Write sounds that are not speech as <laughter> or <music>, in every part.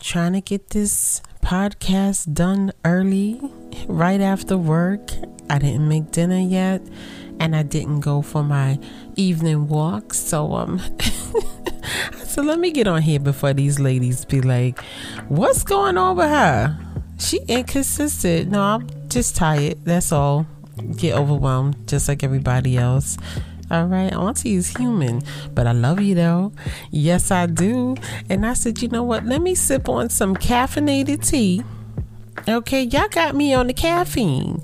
trying to get this podcast done early, right after work. I didn't make dinner yet, and I didn't go for my evening walk. So, um, <laughs> so let me get on here before these ladies be like, "What's going on with her? She inconsistent." No, I'm just tired. That's all. Get overwhelmed, just like everybody else. All right, Auntie is human, but I love you though. Yes, I do. And I said, you know what? Let me sip on some caffeinated tea. Okay, y'all got me on the caffeine.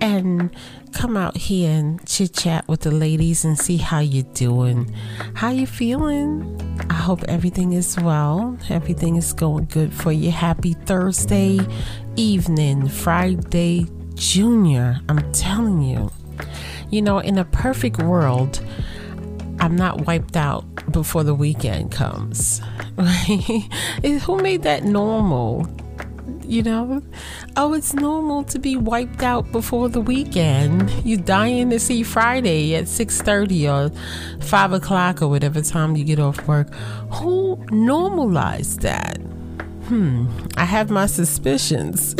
And come out here and chit chat with the ladies and see how you're doing. How you feeling? I hope everything is well. Everything is going good for you. Happy Thursday evening, Friday Junior. I'm telling you. You know, in a perfect world, I'm not wiped out before the weekend comes. <laughs> Who made that normal? You know? Oh, it's normal to be wiped out before the weekend. You're dying to see Friday at 6:30 or 5 o'clock or whatever time you get off work. Who normalized that? Hmm. I have my suspicions.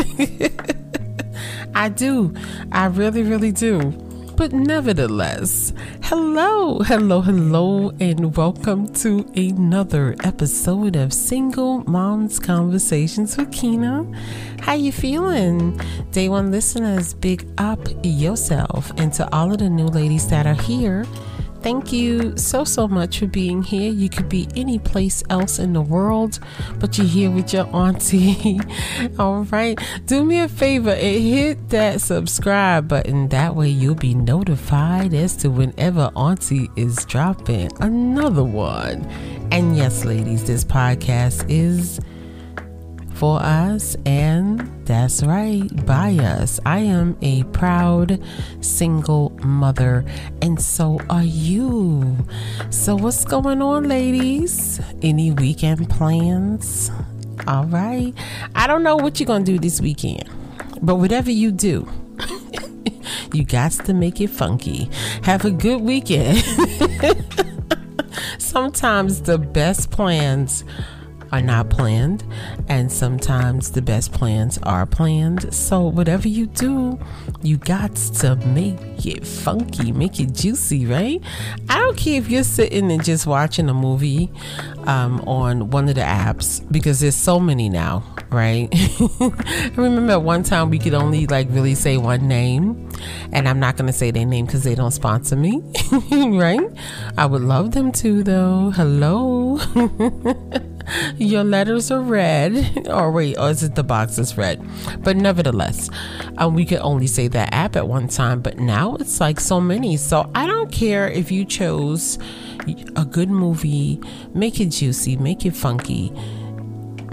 <laughs> I do. I really, really do. But nevertheless, hello, hello, hello, and welcome to another episode of Single Moms Conversations with Keyna. How you feeling? Day one listeners, big up yourself. And to all of the new ladies that are here, Thank you so, so much for being here. You could be any place else in the world, but you're here with your auntie. <laughs> All right. Do me a favor and hit that subscribe button. That way you'll be notified as to whenever auntie is dropping another one. And yes, ladies, this podcast is for us, and that's right, by us. I am a proud single mother, and so are you. So, what's going on, ladies? Any weekend plans? All right. I don't know what you're going to do this weekend, but whatever you do, <laughs> you got to make it funky. Have a good weekend. <laughs> Sometimes the best plans are not planned, and sometimes the best plans are planned. So, whatever you do, you got to make it funky, make it juicy, right? I don't care if you're sitting and just watching a movie um, on one of the apps because there's so many now, right? <laughs> I remember one time we could only like really say one name, and I'm not going to say their name because they don't sponsor me, <laughs> right? I would love them to, though. Hello. <laughs> your letters are red. <laughs> Or wait, or is it the box is red? But nevertheless, um, we could only say that app at one time, but now it's like so many. So I don't care if you chose a good movie, make it juicy, make it funky.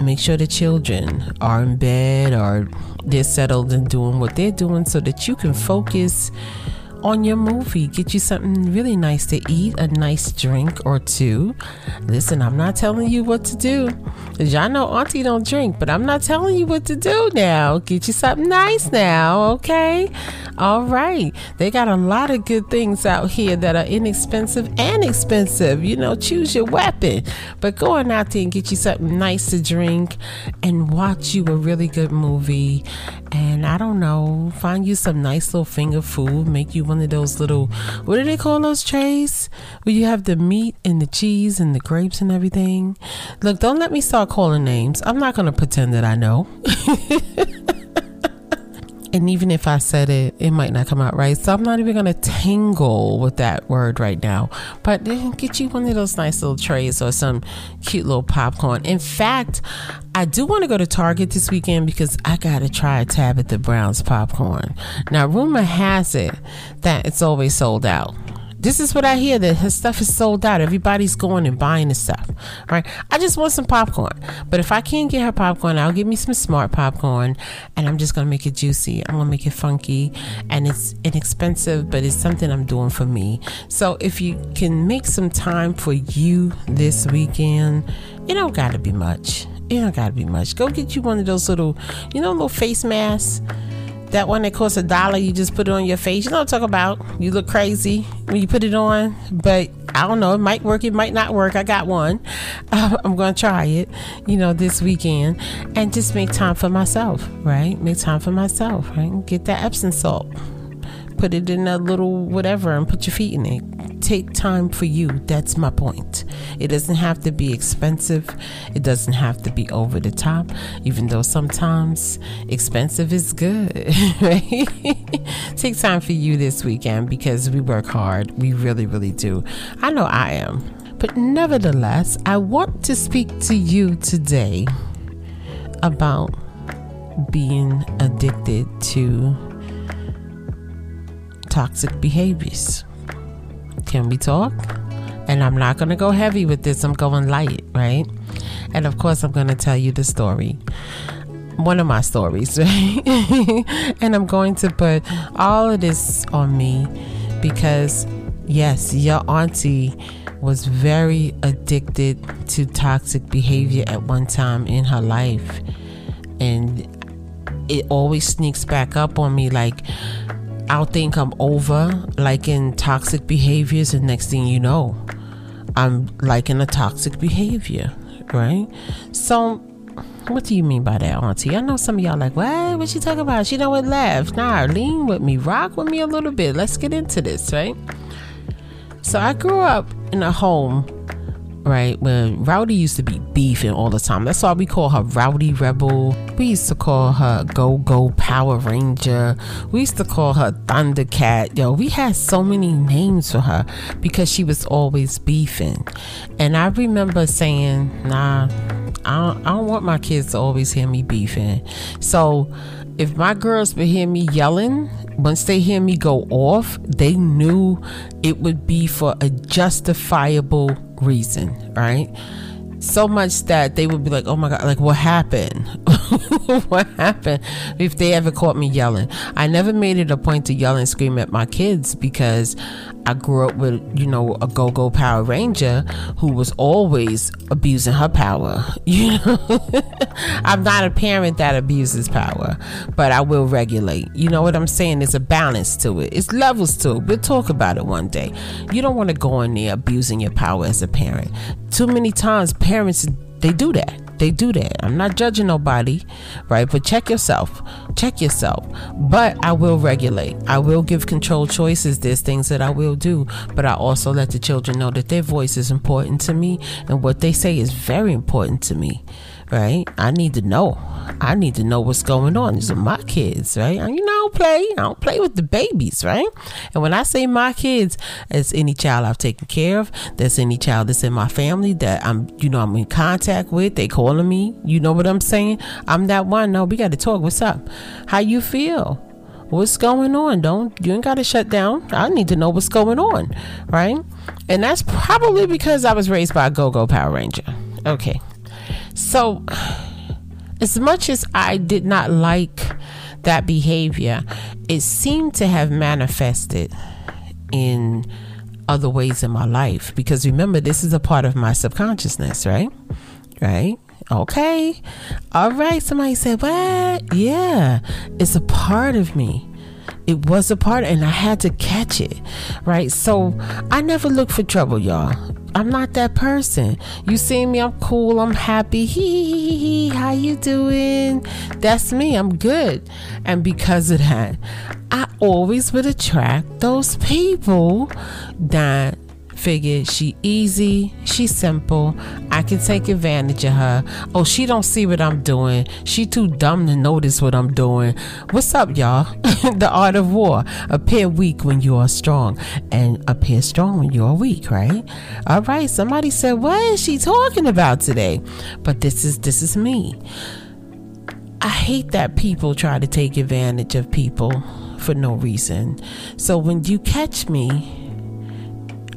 Make sure the children are in bed or they're settled and doing what they're doing so that you can focus on your movie. Get you something really nice to eat, a nice drink or two. Listen, I'm not telling you what to do. Cause y'all know Auntie don't drink, but I'm not telling you what to do now. Get you something nice now, okay? All right. They got a lot of good things out here that are inexpensive and expensive. You know, choose your weapon. But go on out there and get you something nice to drink and watch you a really good movie. And I don't know, find you some nice little finger food, make you one of those little what do they call those trays where you have the meat and the cheese and the grapes and everything look don't let me start calling names i'm not to pretend that i know <laughs> and even if I said it, it might not come out right. So I'm not even to tangle with that word right now. But get you one of those nice little trays or some cute little popcorn. In fact, I do want to go to Target this weekend because I got to try a Tabitha Brown's popcorn. Now, rumor has it that it's always sold out. This is what I hear that her stuff is sold out. Everybody's going and buying the stuff, right? I just want some popcorn. But if I can't get her popcorn, I'll get me some smart popcorn and I'm just going to make it juicy. I'm going to make it funky and it's inexpensive, but it's something I'm doing for me. So if you can make some time for you this weekend, it don't got to be much. It don't got to be much. Go get you one of those little, you know, little face masks that one that costs a dollar, you just put it on your face. You know what I'm talking about? You look crazy when you put it on, but I don't know. It might work, it might not work. I got one. <laughs> I'm going to try it, you know, this weekend and just make time for myself, right? Make time for myself, right? Get that Epsom salt put it in a little whatever and put your feet in it. Take time for you. That's my point. It doesn't have to be expensive. It doesn't have to be over the top, even though sometimes expensive is good, <laughs> right? Take time for you this weekend because we work hard. We really, really do. I know I am. But nevertheless, I want to speak to you today about being addicted to toxic behaviors. Can we talk? And I'm not going to go heavy with this, I'm going light, right? And of course, I'm going to tell you the story. One of my stories, <laughs> right? and I'm going to put all of this on me because, yes, your auntie was very addicted to toxic behavior at one time in her life. And it always sneaks back up on me like, I'll think I'm over like in toxic behaviors, and next thing you know, I'm like in a toxic behavior, right? So, what do you mean by that, Auntie? I know some of y'all like, what? What you talking about? She know what left. Nah, lean with me, rock with me a little bit. Let's get into this, right? So I grew up in a home right? When Rowdy used to be beefing all the time. That's why we call her Rowdy Rebel. We used to call her Go Go Power Ranger. We used to call her Thundercat. Yo, we had so many names for her because she was always beefing. And I remember saying, nah, I don't, I don't want my kids to always hear me beefing. So if my girls would hear me yelling, once they hear me go off, they knew it would be for a justifiable reason, right? So much that they would be like, oh my God, like what happened? <laughs> <laughs> what happened if they ever caught me yelling? I never made it a point to yell and scream at my kids because I grew up with, you know, a go go Power Ranger who was always abusing her power. <laughs> You know, I'm not a parent that abuses power, but I will regulate. You know what I'm saying? There's a balance to it, it's levels to it. We'll talk about it one day. You don't want to go in there abusing your power as a parent. Too many times, parents, they do that they do that. I'm not judging nobody, right? But check yourself. Check yourself. But I will regulate. I will give control choices. There's things that I will do. But I also let the children know that their voice is important to me and what they say is very important to me right? I need to know. I need to know what's going on. These are my kids, right? You know, I don't play. I don't play with the babies, right? And when I say my kids, it's any child I've taken care of. That's any child that's in my family that I'm, you know, I'm in contact with. They calling me. You know what I'm saying? I'm that one. No, we got to talk. What's up? How you feel? What's going on? Don't you ain't got to shut down. I need to know what's going on, right? And that's probably because I was raised by a go-go Power Ranger. Okay. So, as much as I did not like that behavior, it seemed to have manifested in other ways in my life. Because remember, this is a part of my subconsciousness, right? Right? Okay. All right. Somebody said, What? Yeah. It's a part of me. It was a part, and I had to catch it, right? So I never look for trouble, y'all. I'm not that person. You see me, I'm cool, I'm happy. Hee how you doing? That's me. I'm good. And because of that, I always would attract those people that Figure she easy, she simple. I can take advantage of her. Oh, she don't see what I'm doing. She too dumb to notice what I'm doing. What's up, y'all? <laughs> the art of war. Appear weak when you are strong, and appear strong when you are weak. Right? All right. Somebody said, "What is she talking about today?" But this is this is me. I hate that people try to take advantage of people for no reason. So when you catch me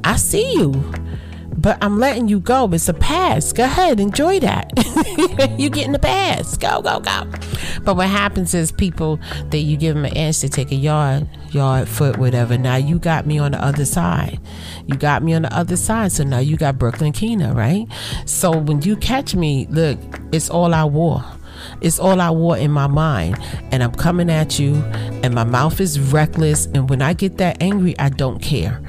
I see you, but I'm letting you go. It's a pass. Go ahead, enjoy that. <laughs> you getting the pass. Go, go, go. But what happens is people that you give them an inch to take a yard, yard, foot, whatever. Now you got me on the other side. You got me on the other side. So now you got Brooklyn Keyna, right? So when you catch me, look, it's all I war. It's all I want in my mind. And I'm coming at you, and my mouth is reckless. And when I get that angry, I don't care.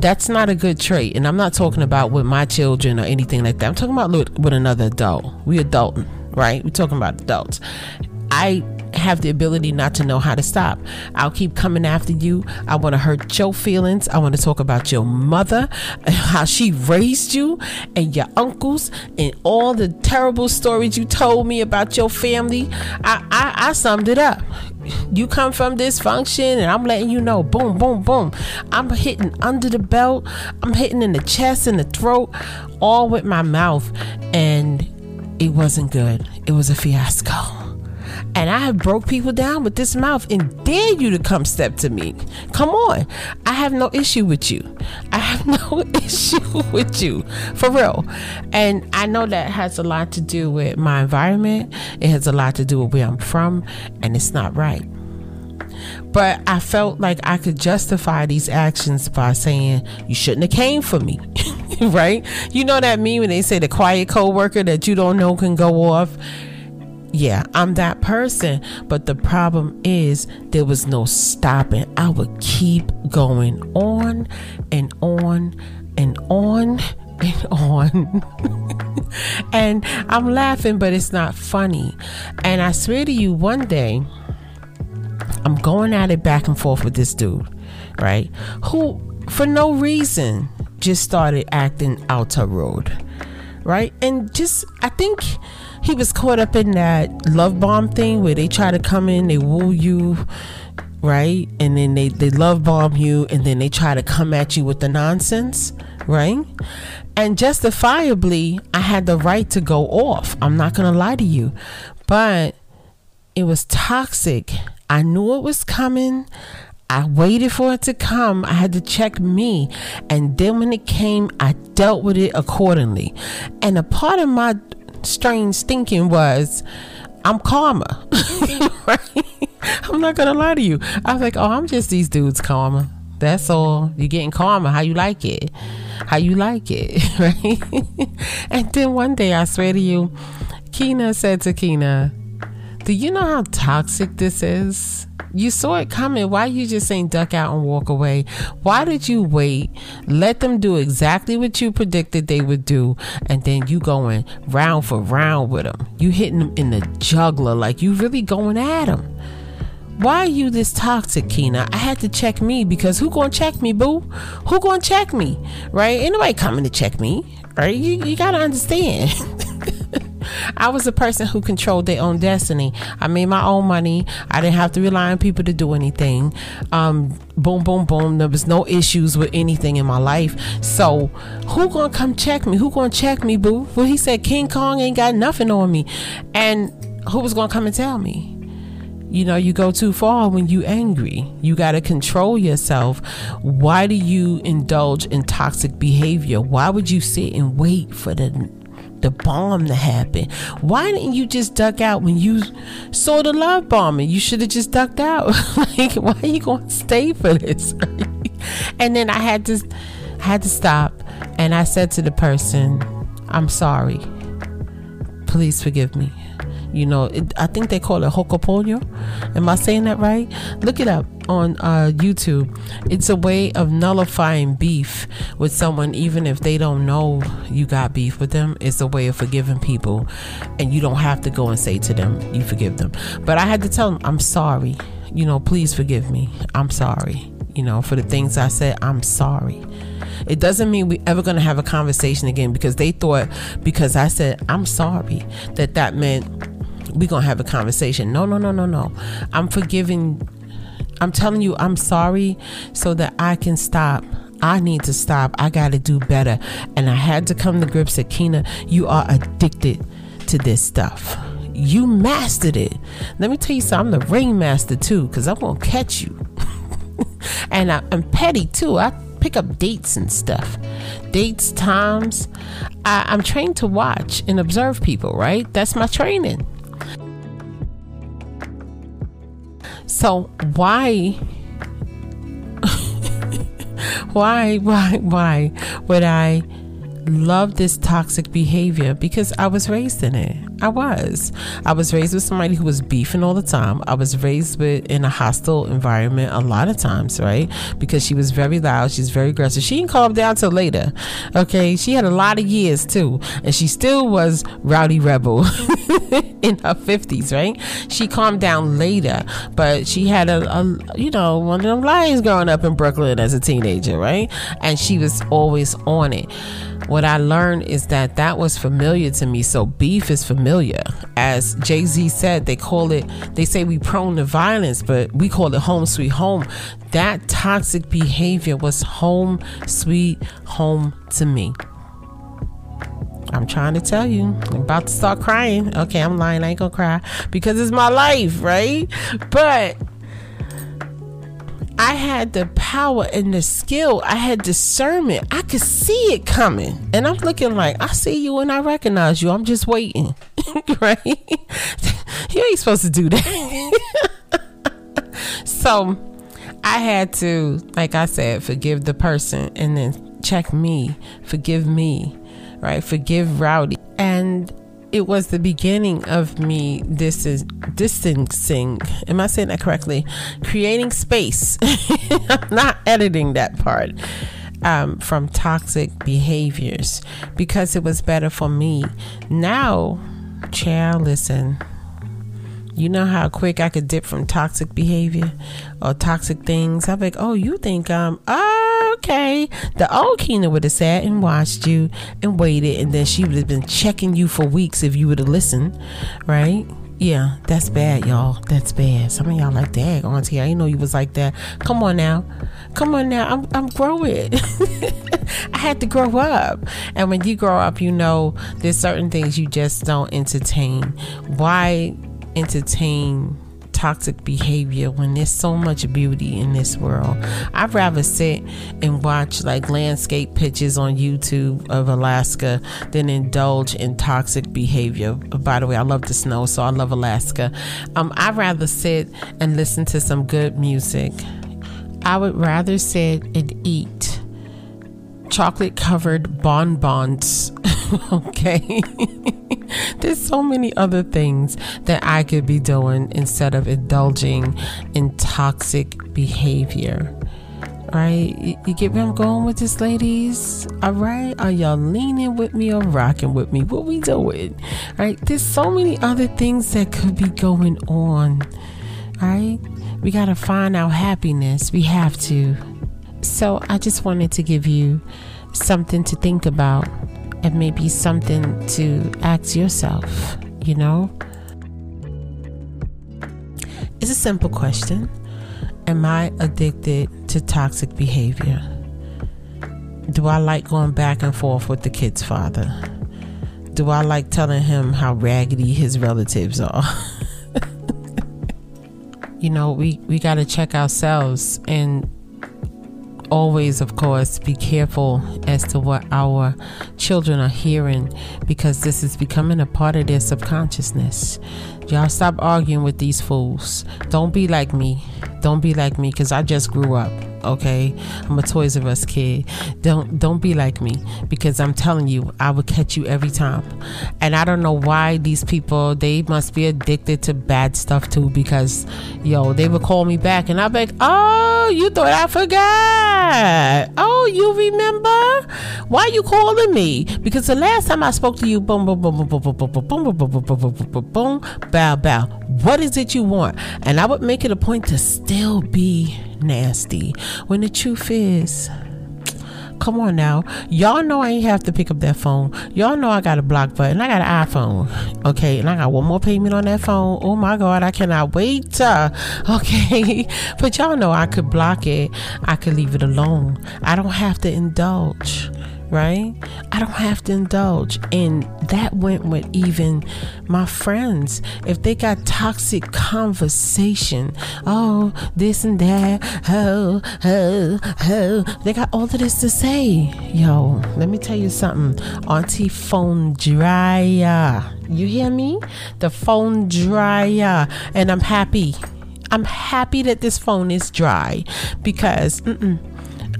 That's not a good trait. And I'm not talking about with my children or anything like that. I'm talking about with another adult. We adult, right? We're talking about adults. I have the ability not to know how to stop. I'll keep coming after you. I want to hurt your feelings. I want to talk about your mother, <laughs> how she raised you, and your uncles, and all the terrible stories you told me about your family. I, I, I summed it up. You come from dysfunction, and I'm letting you know boom, boom, boom. I'm hitting under the belt, I'm hitting in the chest and the throat, all with my mouth. And it wasn't good. It was a fiasco. And I have broke people down with this mouth and dare you to come step to me. Come on. I have no issue with you. I have <laughs> no issue with you. For real. And I know that has a lot to do with my environment. It has a lot to do with where I'm from. And it's not right. But I felt like I could justify these actions by saying you shouldn't have came for me. <laughs> right? You know that meme when they say the quiet coworker that you don't know can go off yeah, I'm that person. But the problem is, there was no stopping. I would keep going on and on and on <laughs> and on. <laughs> and I'm laughing, but it's not funny. And I swear to you, one day, I'm going at it back and forth with this dude, right? Who, for no reason, just started acting out a road, right? And just, I think he was caught up in that love bomb thing where they try to come in, they woo you, right? And then they, they love bomb you and then they try to come at you with the nonsense, right? And justifiably, I had the right to go off. I'm not going to lie to you. But it was toxic. I knew it was coming. I waited for it to come. I had to check me. And then when it came, I dealt with it accordingly. And a part of my strange thinking was, I'm karma. <laughs> right? I'm not gonna lie to you. I was like, oh, I'm just these dudes karma. That's all. You're getting karma. How you like it? How you like it? <laughs> Right? and then one day, I swear to you, Keyna said to Keyna, "Do you know how toxic this is?" You saw it coming. Why you just ain't duck out and walk away? Why did you wait? Let them do exactly what you predicted they would do, and then you going round for round with them. You hitting them in the juggler like you really going at them. Why are you this toxic, Keyna? I had to check me because who gonna check me, boo? Who gonna check me, right? Ain't nobody coming to check me, right? You, you gotta understand. <laughs> <laughs> I was a person who controlled their own destiny. I made my own money. I didn't have to rely on people to do anything. Um, boom, boom, boom. There was no issues with anything in my life. So who gonna come check me? Who gonna check me, boo? Well, he said King Kong ain't got nothing on me, and who was gonna come and tell me? you know you go too far when you angry you got to control yourself why do you indulge in toxic behavior why would you sit and wait for the the bomb to happen. Why didn't you just duck out when you saw the love bombing? You should have just ducked out. <laughs> like, why are you going to stay for this? <laughs> and then I had to, I had to stop, and I said to the person, "I'm sorry. Please forgive me." You know, it, I think they call it hokopono. Am I saying that right? Look it up on uh, YouTube. It's a way of nullifying beef with someone, even if they don't know you got beef with them. It's a way of forgiving people, and you don't have to go and say to them, you forgive them. But I had to tell them, I'm sorry. You know, please forgive me. I'm sorry. You know, for the things I said, I'm sorry. It doesn't mean we ever going to have a conversation again because they thought because I said I'm sorry that that meant we're going to have a conversation. No, no, no, no, no. I'm forgiving. I'm telling you, I'm sorry so that I can stop. I need to stop. I got to do better. And I had to come to grips that Keyna, you are addicted to this stuff. You mastered it. Let me tell you something. I'm the ringmaster too, because I'm going to catch you. <laughs> and I, am petty too. I pick up dates and stuff. Dates, times. I, I'm trained to watch and observe people, right? That's my training. So why <laughs> why why why would I love this toxic behavior because I was raised in it. I was. I was raised with somebody who was beefing all the time. I was raised with in a hostile environment a lot of times, right? Because she was very loud, she's very aggressive. She didn't calm down till later. Okay, she had a lot of years too, and she still was rowdy rebel <laughs> in her fifties, right? She calmed down later, but she had a, a you know one of them lions growing up in Brooklyn as a teenager, right? And she was always on it what I learned is that that was familiar to me. So beef is familiar. As Jay Z said, they call it, they say we prone to violence, but we call it home sweet home. That toxic behavior was home sweet home to me. I'm trying to tell you. I'm about to start crying. Okay, I'm lying. I ain't gonna cry because it's my life, right? But I had the power and the skill. I had discernment. I could see it coming. And I'm looking like, I see you and I recognize you. I'm just waiting. <laughs> right? you ain't supposed to do that. <laughs> so I had to, like I said, forgive the person and then check me, forgive me, right? Forgive Rowdy. And it was the beginning of me distancing. Am i saying that correctly? Creating space. <laughs> I'm not editing that part um, from toxic behaviors because it was better for me. Now child listen. You know how quick I could dip from toxic behavior or toxic things. I'm like, oh, you think I'm um, okay? The old Keyna would have sat and watched you and waited, and then she would have been checking you for weeks if you would have listened, right? Yeah, that's bad, y'all. That's bad. Some of y'all like that, Auntie. I didn't know you was like that. Come on now, come on now. I'm I'm growing. <laughs> I had to grow up, and when you grow up, you know there's certain things you just don't entertain. Why entertain toxic behavior when there's so much beauty in this world. I'd rather sit and watch like landscape pictures on YouTube of Alaska than indulge in toxic behavior. By the way, I love the snow, so I love Alaska. Um, I'd rather sit and listen to some good music. I would rather sit and eat chocolate covered bonbons. <laughs> okay. There's so many other things that I could be doing instead of indulging in toxic behavior. Right? You, get where I'm going with this, ladies? All right? Are y'all leaning with me or rocking with me? What we doing? Right? There's so many other things that could be going on. Right? We got to find our happiness. We have to. So I just wanted to give you something to think about and maybe something to ask yourself, you know? It's a simple question Am I addicted to toxic behavior? Do I like going back and forth with the kid's father? Do I like telling him how raggedy his relatives are? <laughs> you know, we, we got to check ourselves and always, of course, be careful as to what our children are hearing because this is becoming a part of their subconsciousness. Y'all stop arguing with these fools. Don't be like me. Don't be like me because I just grew up okay i'm a toys r us kid don't don't be like me because i'm telling you i will catch you every time and i don't know why these people they must be addicted to bad stuff too because yo they would call me back and be like oh you thought i forgot oh you remember why you calling me because the last time i spoke to you boom boom boom boom boom boom boom boom boom boom boom boom boom boom boom bow bow what is it you want and i would make it a point to still be nasty. When the truth is, come on now. Y'all know I ain't have to pick up that phone. Y'all know I got a block button. I got an iPhone. Okay. And I got one more payment on that phone. Oh my God. I cannot wait. Uh, okay. <laughs> but y'all know I could block it. I could leave it alone. I don't have to indulge right? I don't have to indulge. And that went with even my friends. If they got toxic conversation, oh, this and that, oh, oh, oh, they got all of this to say. Yo, let me tell you something. Auntie phone dryer. You hear me? The phone dryer. And I'm happy. I'm happy that this phone is dry because, mm-mm,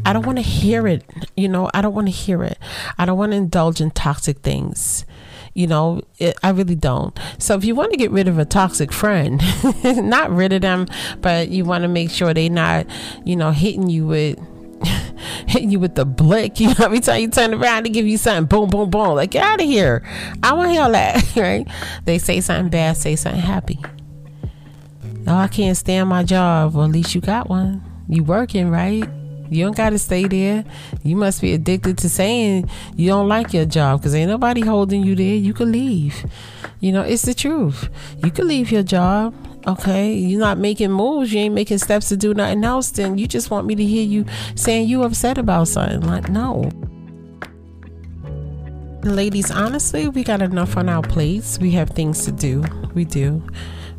I don't want to hear it. You know, I don't want to hear it. I don't want to indulge in toxic things. You know, it, I really don't. So if you want to get rid of a toxic friend, <laughs> not rid of them, but you want to make sure they're not, you know, hitting you with <laughs> hitting you with the blick. You know, <laughs> every time you turn around, to give you something, boom, boom, boom. Like, get out of here. I want to hear all that, right? They say something bad, say something happy. Oh, I can't stand my job. Well, at least you got one. You working, right? You don't got to stay there. You must be addicted to saying you don't like your job because ain't nobody holding you there. You can leave. You know, it's the truth. You can leave your job. Okay, you're not making moves. You ain't making steps to do nothing else. Then you just want me to hear you saying you upset about something. Like, no. Ladies, honestly, we got enough on our plates. We have things to do. We do.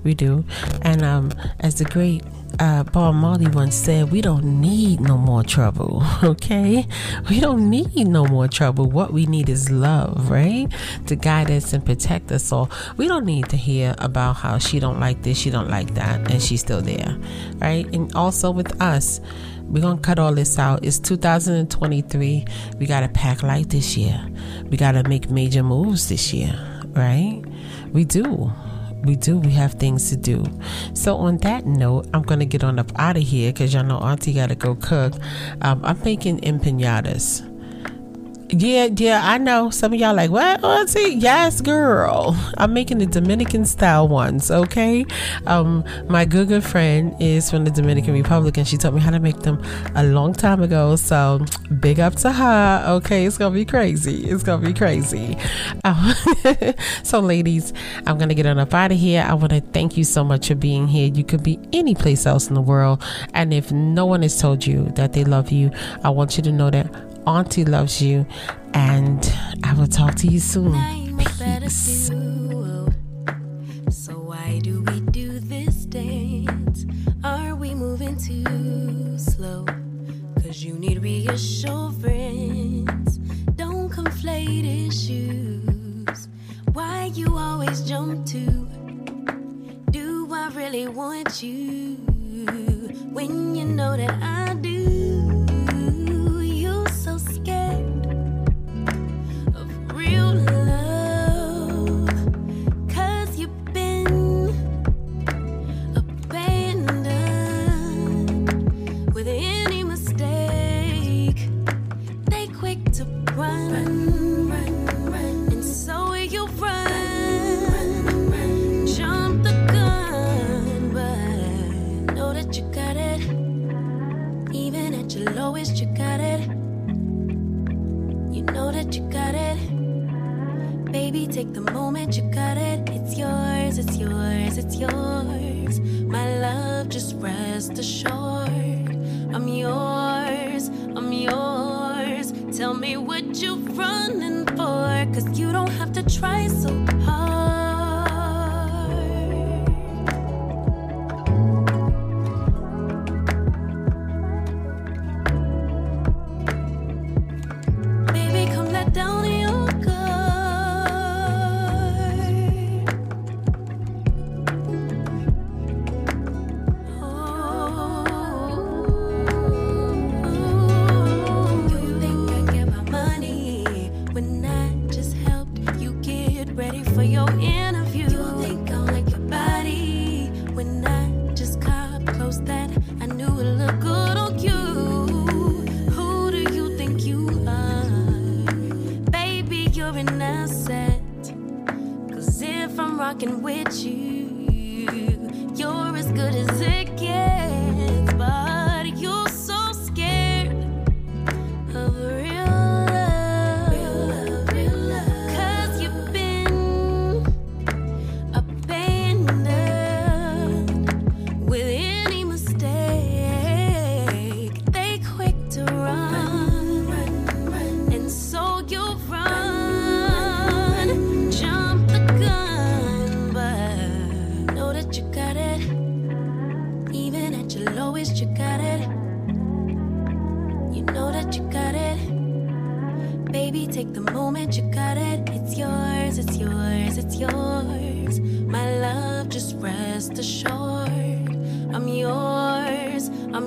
We do. And um, as the great uh, Bob Marley once said, we don't need no more trouble, <laughs> okay? We don't need no more trouble. What we need is love, right? To guide us and protect us all. We don't need to hear about how she don't like this, she don't like that, and she's still there, right? And also with us, we're gonna cut all this out. It's 2023. We gotta pack light this year. We gotta make major moves this year, right? We do we do. We have things to do. So on that note, I'm gonna get on up out of here because y'all know Auntie gotta go cook. Um, I'm making empanadas. Yeah, yeah, I know. Some of y'all like, what, auntie? Yes, girl. I'm making the Dominican style ones, okay? Um, my good, good friend is from the Dominican Republic and she taught me how to make them a long time ago. So big up to her, okay? It's gonna be crazy. It's gonna be crazy. Um, <laughs> so, ladies, I'm gonna get on up out of here. I wanna thank you so much for being here. You could be any place else in the world. And if no one has told you that they love you, I want you to know that Auntie loves you, and I will talk to you soon. Peace. So why do we do this dance? Are we moving too slow? Cause you need reassurance. Don't conflate issues. Why you always jump to? Do I really want you? When you know that I do.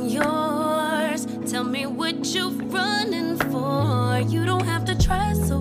Yours. Tell me what you're running for. You don't have to try so